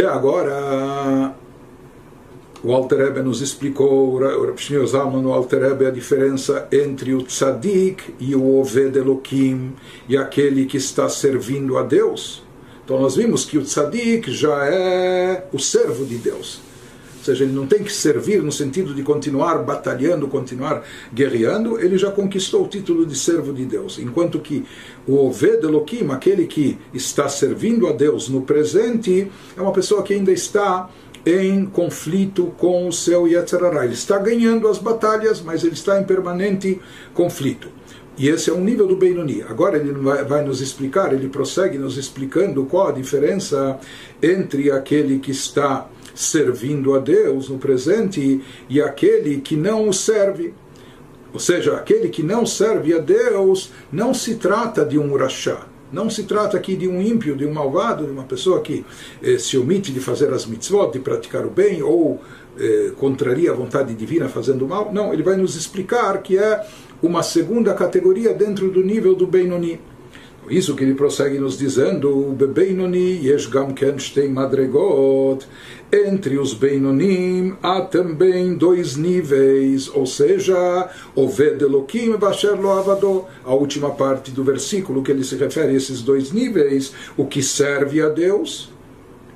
Até agora, o Alter nos explicou, o Shneur Zalman no Alter a diferença entre o tzadik e o Oved Elohim, e aquele que está servindo a Deus. Então nós vimos que o tzadik já é o servo de Deus. Seja, ele não tem que servir no sentido de continuar batalhando, continuar guerreando, ele já conquistou o título de servo de Deus. Enquanto que o Oved Elohim, aquele que está servindo a Deus no presente, é uma pessoa que ainda está em conflito com o seu Yetzirará. Ele está ganhando as batalhas, mas ele está em permanente conflito. E esse é um nível do Benoni. Agora ele vai, nos explicar, ele prossegue nos explicando qual a diferença entre aquele que está servindo a Deus no presente e aquele que não o serve. Ou seja, aquele que não serve a Deus não se trata de um rachá não se trata aqui de um ímpio, de um malvado, de uma pessoa que eh, se omite de fazer as mitzvot, de praticar o bem, ou eh, contraria a vontade divina fazendo mal. Não, ele vai nos explicar que é uma segunda categoria dentro do nível do Benoni. Isso que ele prossegue nos dizendo, o Bebeinoni yesh gam ken shtei madregot, entre os Beinonim há também dois níveis, ou seja, Oved Elohim Basher Lo Avado, a última parte do versículo que ele se refere a esses dois níveis, o que serve a Deus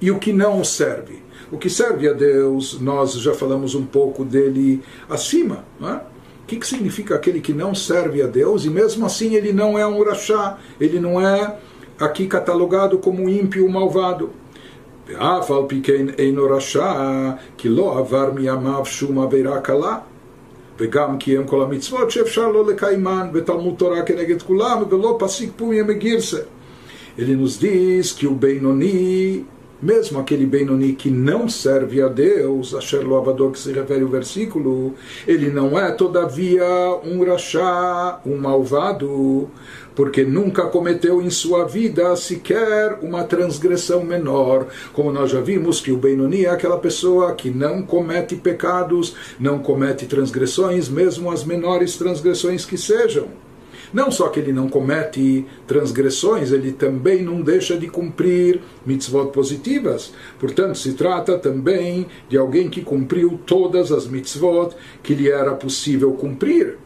e o que não serve. O que serve a Deus, nós já falamos um pouco dele acima, não é? O que, que significa aquele que não serve a Deus e mesmo assim ele não é um rachá, ele não é aqui catalogado como ímpio, malvado. ואף על פי כן אינו רשע, כי לא עבר מימיו שום עבירה קלה, וגם קיים כל המצוות שאפשר לו לקיימן, ותלמוד תורה כנגד כולם, ולא פסיק פומיה מגירסה. Ele nos diz que o Benoni mesmo aquele Benoni que não serve a Deus, Asher Loavador, que se refere ao versículo, ele não é, todavia, um rachá, um malvado, porque nunca cometeu em sua vida sequer uma transgressão menor. Como nós já vimos que o Benoni é aquela pessoa que não comete pecados, não comete transgressões, mesmo as menores transgressões que sejam. Não só que ele não comete transgressões, ele também não deixa de cumprir mitzvot positivas. Portanto, se trata também de alguém que cumpriu todas as mitzvot que lhe era possível cumprir.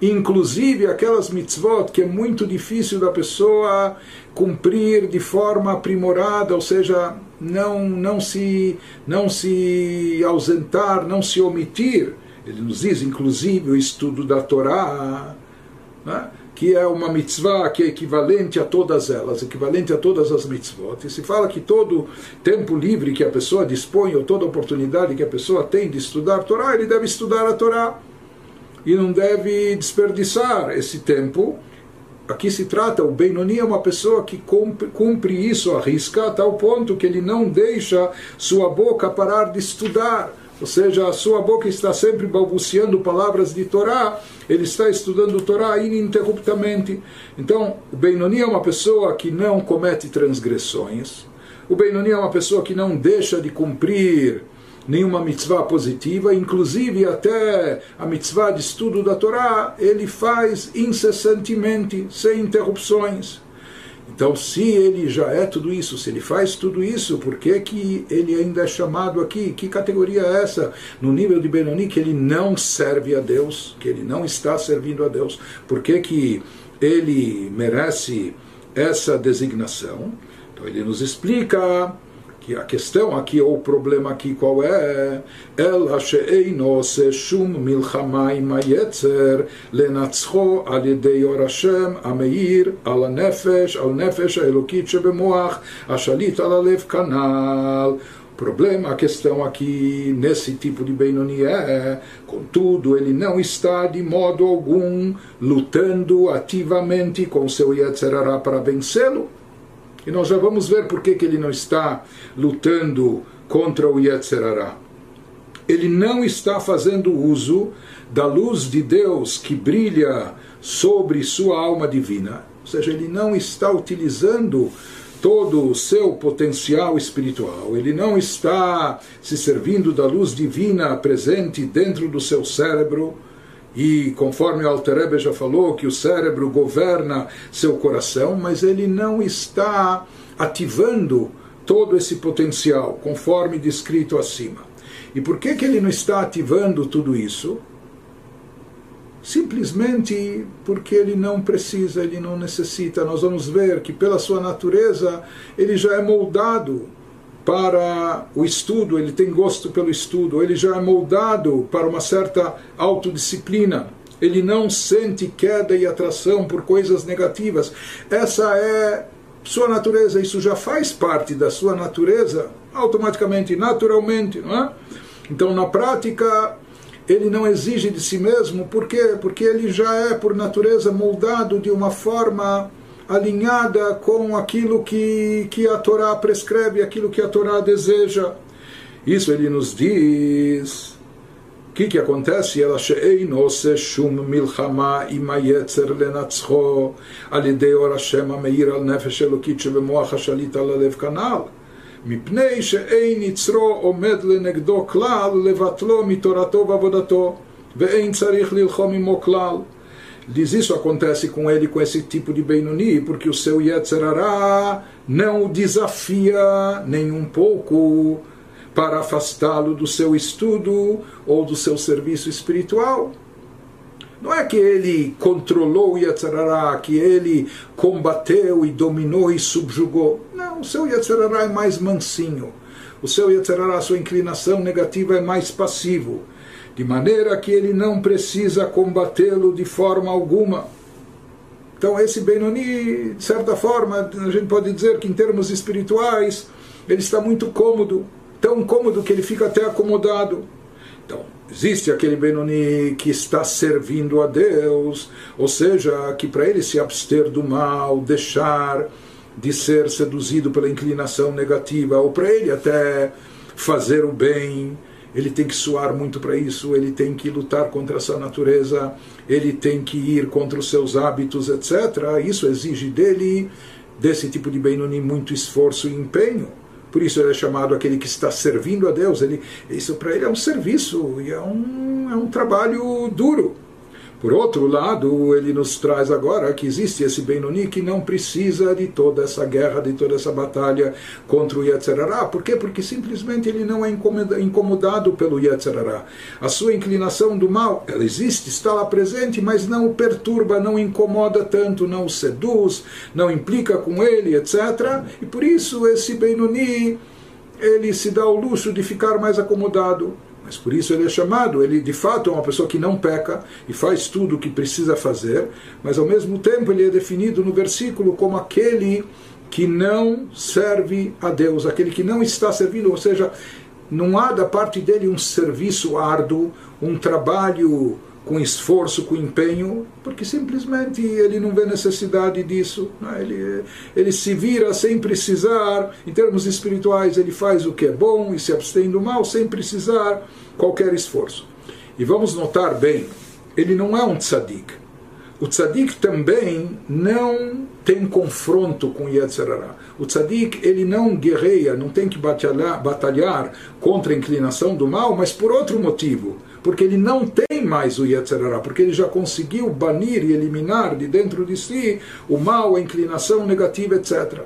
Inclusive aquelas mitzvot que é muito difícil da pessoa cumprir de forma aprimorada, ou seja, não, não, se, não se ausentar, não se omitir. Ele nos diz, inclusive, o estudo da Torá. Né? Que é uma mitzvah que é equivalente a todas elas, equivalente a todas as mitzvot. E se fala que todo tempo livre que a pessoa dispõe, ou toda oportunidade que a pessoa tem de estudar a Torá, ele deve estudar a Torá. E não deve desperdiçar esse tempo. Aqui se trata, o Benoni é uma pessoa que cumpre, cumpre isso, arrisca a tal ponto que ele não deixa sua boca parar de estudar ou seja, a sua boca está sempre balbuciando palavras de Torá, ele está estudando Torá ininterruptamente. Então, o Benoni é uma pessoa que não comete transgressões, o Benoni é uma pessoa que não deixa de cumprir nenhuma mitzvah positiva, inclusive até a mitzvah de estudo da Torá, ele faz incessantemente, sem interrupções. Então, se ele já é tudo isso, se ele faz tudo isso, por que, que ele ainda é chamado aqui? Que categoria é essa? No nível de Benoni, que ele não serve a Deus, que ele não está servindo a Deus. Por que, que ele merece essa designação? Então, ele nos explica que a questão aqui, ou o problema aqui, qual é? Ela she'eino se shum milchamai mayetzer lenatzcho al yedei or Hashem ameir al nefesh al nefesh elokit shebemoach ashalit al alev kanal problema, a questão aqui nesse tipo de Benoni é, contudo, ele não está de modo algum lutando ativamente com seu Yetzerará para vencê-lo. E nós já vamos ver por que, que ele não está lutando contra o Yetzerará. Ele não está fazendo uso da luz de Deus que brilha sobre sua alma divina. Ou seja, ele não está utilizando todo o seu potencial espiritual, ele não está se servindo da luz divina presente dentro do seu cérebro e conforme o Alter já falou, que o cérebro governa seu coração, mas ele não está ativando todo esse potencial, conforme descrito acima. E por que, que ele não está ativando tudo isso? Simplesmente porque ele não precisa, ele não necessita. Nós vamos ver que, pela sua natureza, ele já é moldado para o estudo, ele tem gosto pelo estudo, ele já é moldado para uma certa autodisciplina. Ele não sente queda e atração por coisas negativas. Essa é sua natureza, isso já faz parte da sua natureza, automaticamente, naturalmente, não é? Então, na prática, ele não exige de si mesmo, por quê? Porque ele já é, por natureza, moldado de uma forma alinhada com aquilo que, que a Torá prescreve, aquilo que a Torá deseja. Isso ele nos diz. O que, que acontece? Ela she'eino se shum milchama im lenatzcho ידי אור השם המאיר על נפש אלוקית שבמוח השליט על הלב כנ"ל. מפני שאין יצרו עומד לנגדו כלל לבטלו מתורתו ועבודתו, ואין צריך ללחום עמו כלל. Diz isso acontece com ele com esse tipo de Benoni, porque o seu Yetzerará não o desafia nem um pouco para afastá-lo do seu estudo ou do seu serviço espiritual. Não é que ele controlou o Yetzerará, que ele combateu e dominou e subjugou. Não, o seu Yetzerará é mais mansinho. O seu Yetzerará, sua inclinação negativa é mais passivo de maneira que ele não precisa combatê-lo de forma alguma. Então, esse Benoni, de certa forma, a gente pode dizer que em termos espirituais, ele está muito cômodo, tão cômodo que ele fica até acomodado. Então, existe aquele Benoni que está servindo a Deus, ou seja, que para ele se abster do mal, deixar de ser seduzido pela inclinação negativa, ou para ele até fazer o bem, ele tem que suar muito para isso, ele tem que lutar contra essa natureza, ele tem que ir contra os seus hábitos, etc. Isso exige dele, desse tipo de Benoni, muito esforço e empenho. Por isso ele é chamado aquele que está servindo a Deus. Ele, isso para ele é um serviço e é um, é um trabalho duro. Por outro lado, ele nos traz agora que existe esse Benoni que não precisa de toda essa guerra, de toda essa batalha contra o Yetzerará. Por quê? Porque simplesmente ele não é incomodado pelo Yetzerará. A sua inclinação do mal, ela existe, está lá presente, mas não o perturba, não incomoda tanto, não o seduz, não implica com ele, etc. E por isso esse Benoni, ele se dá o luxo de ficar mais acomodado mas por isso ele é chamado, ele de fato é uma pessoa que não peca e faz tudo o que precisa fazer, mas ao mesmo tempo ele é definido no versículo como aquele que não serve a Deus, aquele que não está servindo, ou seja, não há da parte dele um serviço árduo, um trabalho com esforço, com empenho, porque simplesmente ele não vê necessidade disso. Né? Ele, ele se vira sem precisar, em termos espirituais, ele faz o que é bom e se abstém do mal sem precisar qualquer esforço. E vamos notar bem, ele não é um tzadik. O tzadik também não tem confronto com Yetzirará. O tzadik ele não guerreia, não tem que batalhar, batalhar contra a inclinação do mal, mas por outro motivo porque ele não tem mais o Yetzirará, porque ele já conseguiu banir e eliminar de dentro de si o mal, a inclinação negativa, etc.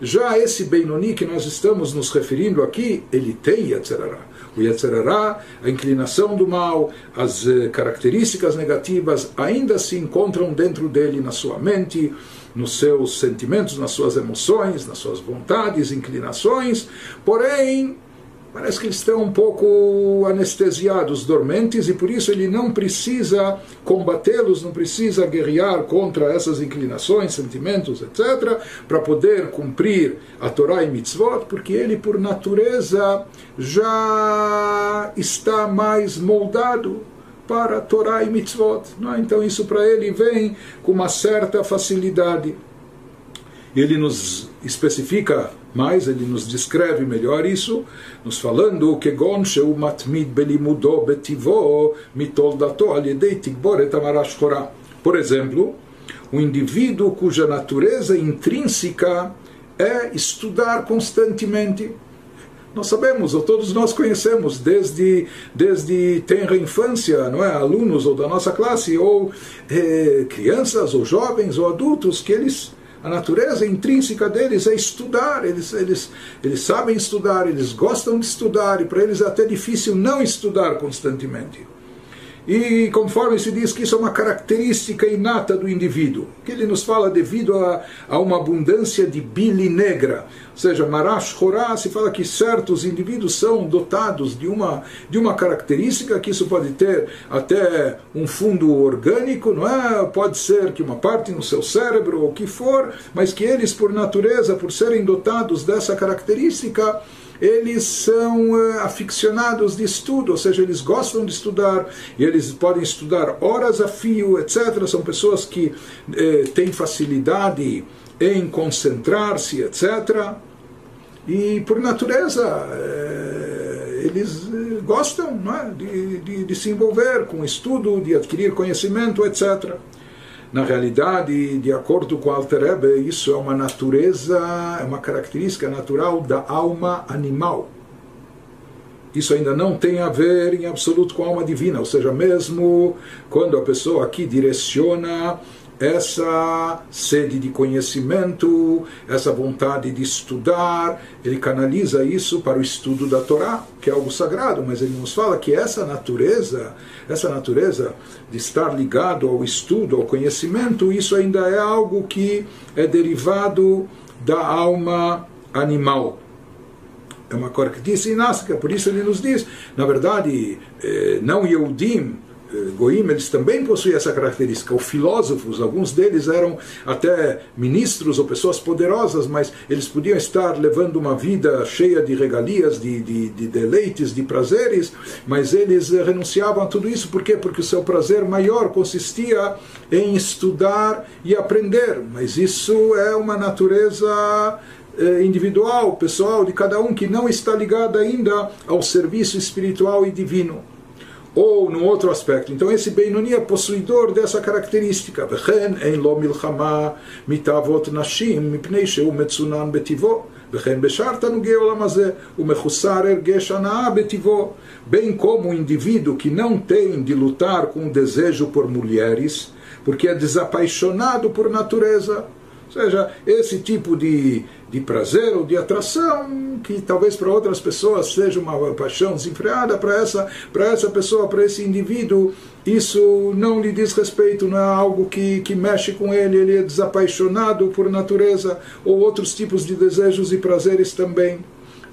Já esse Benoni que nós estamos nos referindo aqui, ele tem Yetzirará. O Yetzirará, a inclinação do mal, as eh, características negativas ainda se encontram dentro dele, na sua mente, nos seus sentimentos, nas suas emoções, nas suas vontades, inclinações, porém parece que eles estão um pouco anestesiados, dormentes, e por isso ele não precisa combatê-los, não precisa guerrear contra essas inclinações, sentimentos, etc., para poder cumprir a Torá e mitzvot, porque ele, por natureza, já está mais moldado para a Torá e mitzvot. É? Então isso para ele vem com uma certa facilidade. Ele nos especifica mais, ele nos descreve melhor isso, nos falando que Gonsheu matmid belimudo betivo mitoldato. Por exemplo, o um indivíduo cuja natureza intrínseca é estudar constantemente. Nós sabemos, ou todos nós conhecemos, desde, desde tenra infância, não é? alunos ou da nossa classe, ou eh, crianças, ou jovens, ou adultos, que eles a natureza intrínseca deles é estudar, eles, eles, eles sabem estudar, eles gostam de estudar, e para eles é até difícil não estudar constantemente. E conforme se diz que isso é uma característica inata do indivíduo, que ele nos fala devido a, a uma abundância de bile negra, ou seja, Marash Horá se fala que certos indivíduos são dotados de uma, de uma característica, que isso pode ter até um fundo orgânico, não é? Pode ser que uma parte no seu cérebro ou o que for, mas que eles, por natureza, por serem dotados dessa característica, eles são uh, aficionados de estudo, ou seja, eles gostam de estudar e eles podem estudar horas a fio, etc. São pessoas que uh, têm facilidade em concentrar-se, etc. E por natureza uh, eles gostam é? de, de, de se envolver com estudo, de adquirir conhecimento, etc. Na realidade, de acordo com Alter Rebbe, isso é uma natureza, é uma característica natural da alma animal. Isso ainda não tem a ver em absoluto com a alma divina, ou seja, mesmo quando a pessoa aqui direciona essa sede de conhecimento, essa vontade de estudar, ele canaliza isso para o estudo da Torá, que é algo sagrado, mas ele nos fala que essa natureza, essa natureza de estar ligado ao estudo, ao conhecimento, isso ainda é algo que é derivado da alma animal. É uma característica inástica, por isso ele nos diz, na verdade, eh, não Yehudim, Goim, eles também possuem essa característica. Os filósofos, alguns deles eram até ministros ou pessoas poderosas, mas eles podiam estar levando uma vida cheia de regalias, de, de, de deleites, de prazeres, mas eles renunciavam a tudo isso. Por quê? Porque o seu prazer maior consistia em estudar e aprender. Mas isso é uma natureza eh, individual, pessoal, de cada um que não está ligada ainda ao serviço espiritual e divino ou num outro aspecto. Então esse Benoni é possuidor dessa característica. וכן אין לו מלחמה מתאוות נשים מפני שהוא מצונן בטיבו. וכן בשאר תנוגי העולם הזה הוא מחוסר הרגש הנאה בטיבו. Bem como o indivíduo que não tem de lutar com o desejo por mulheres, porque é desapaixonado por natureza. Ou seja, esse tipo de de prazer ou de atração, que talvez para outras pessoas seja uma paixão desenfreada, para essa, para essa pessoa, para esse indivíduo, isso não lhe diz respeito, não é algo que, que mexe com ele, ele é desapaixonado por natureza, ou outros tipos de desejos e prazeres também.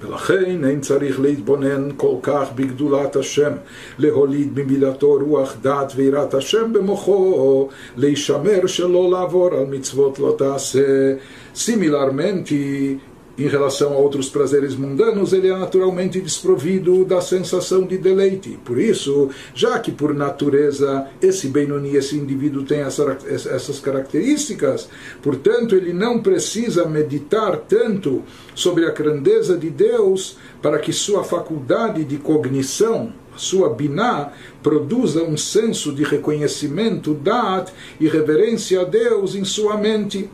ולכן אין צריך להתבונן כל כך בגדולת השם, להוליד במילתו רוח דת ויראת השם במוחו, להישמר שלא לעבור על מצוות לא תעשה. Similarmente, em relação a outros prazeres mundanos, ele é naturalmente desprovido da sensação de deleite. Por isso, já que por natureza esse Benoni, esse indivíduo tem essa, essas características, portanto, ele não precisa meditar tanto sobre a grandeza de Deus para que sua faculdade de cognição, sua biná, produza um senso de reconhecimento, dat e reverência a Deus em sua mente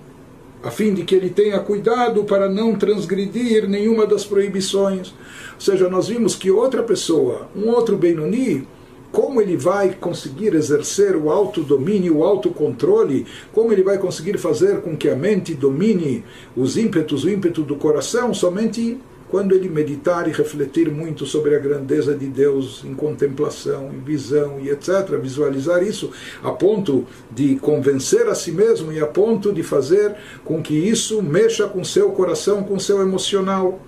a fim de que ele tenha cuidado para não transgredir nenhuma das proibições. Ou seja, nós vimos que outra pessoa, um outro Benoni, como ele vai conseguir exercer o autodomínio, o autocontrole, como ele vai conseguir fazer com que a mente domine os ímpetos, o ímpeto do coração, somente quando ele meditar e refletir muito sobre a grandeza de Deus em contemplação, em visão e etc., visualizar isso a ponto de convencer a si mesmo e a ponto de fazer com que isso mexa com seu coração, com seu emocional.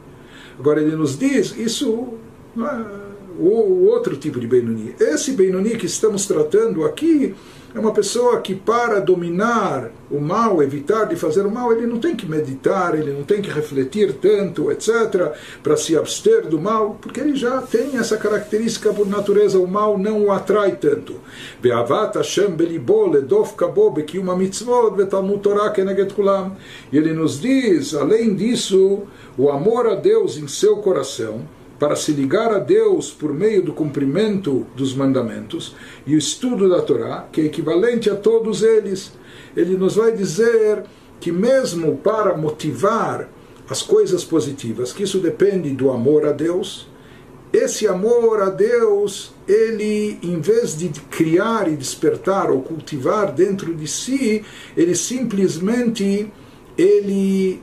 Agora ele nos diz isso é o outro tipo de Benoni. Esse Benoni que estamos tratando aqui é uma pessoa que, para dominar o mal, evitar de fazer o mal, ele não tem que meditar, ele não tem que refletir tanto, etc., para se abster do mal, porque ele já tem essa característica por natureza, o mal não o atrai tanto. E ele nos diz, além disso, o amor a Deus em seu coração para se ligar a Deus por meio do cumprimento dos mandamentos e o estudo da Torá, que é equivalente a todos eles. Ele nos vai dizer que, mesmo para motivar as coisas positivas, que isso depende do amor a Deus, esse amor a Deus, ele, em vez de criar e despertar ou cultivar dentro de si, ele simplesmente ele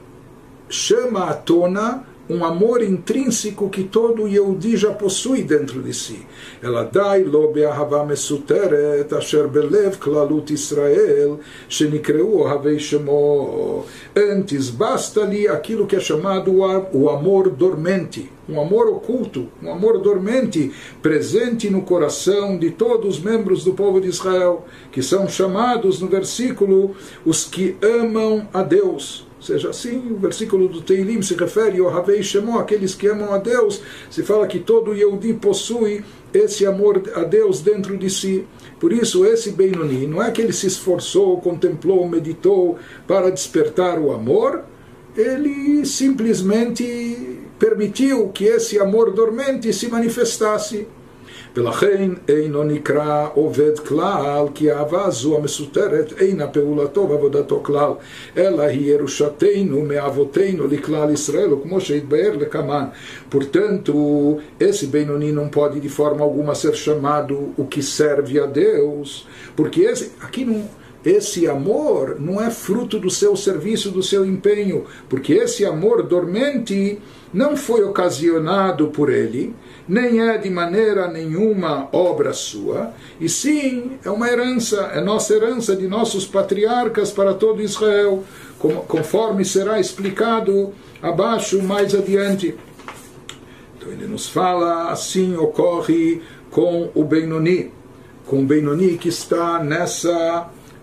chama à tona um amor intrínseco que todo Yehudi já possui dentro de si. Ela dai lo be'ahava mesuteret asher belev klalut Israel shenikreu ohavei shemo. Antes, basta-lhe aquilo que é chamado o amor dormente, um amor oculto, um amor dormente, presente no coração de todos os membros do povo de Israel, que são chamados no versículo os que amam a Deus seja, assim o versículo do Teilim se refere ao Havei Shemo, aqueles que amam a Deus, se fala que todo Yehudi possui esse amor a Deus dentro de si. Por isso, esse Benoni, não é que ele se esforçou, contemplou, meditou para despertar o amor, ele simplesmente permitiu que esse amor dormente se manifestasse ולכן אינו נקרא עובד כלל, כי האהבה הזו המסותרת אינה פעולתו ועבודתו כלל, אלא היא ירושתנו מאבותינו לכלל ישראל, וכמו שהתבהר לקמן. Portanto, esse Benoni não pode de forma alguma ser chamado o que serve a Deus, porque esse, aqui não esse amor não é fruto do seu serviço, do seu empenho, porque esse amor dormente não foi ocasionado por ele, nem é de maneira nenhuma obra sua, e sim é uma herança, é nossa herança de nossos patriarcas para todo Israel, conforme será explicado abaixo mais adiante. Então ele nos fala, assim ocorre com o Benoni, com o Benoni que está nessa,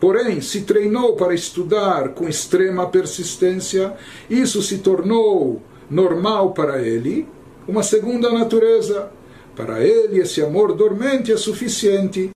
Porém, se treinou para estudar com extrema persistência, isso se tornou normal para ele, uma segunda natureza. Para ele, esse amor dormente é suficiente.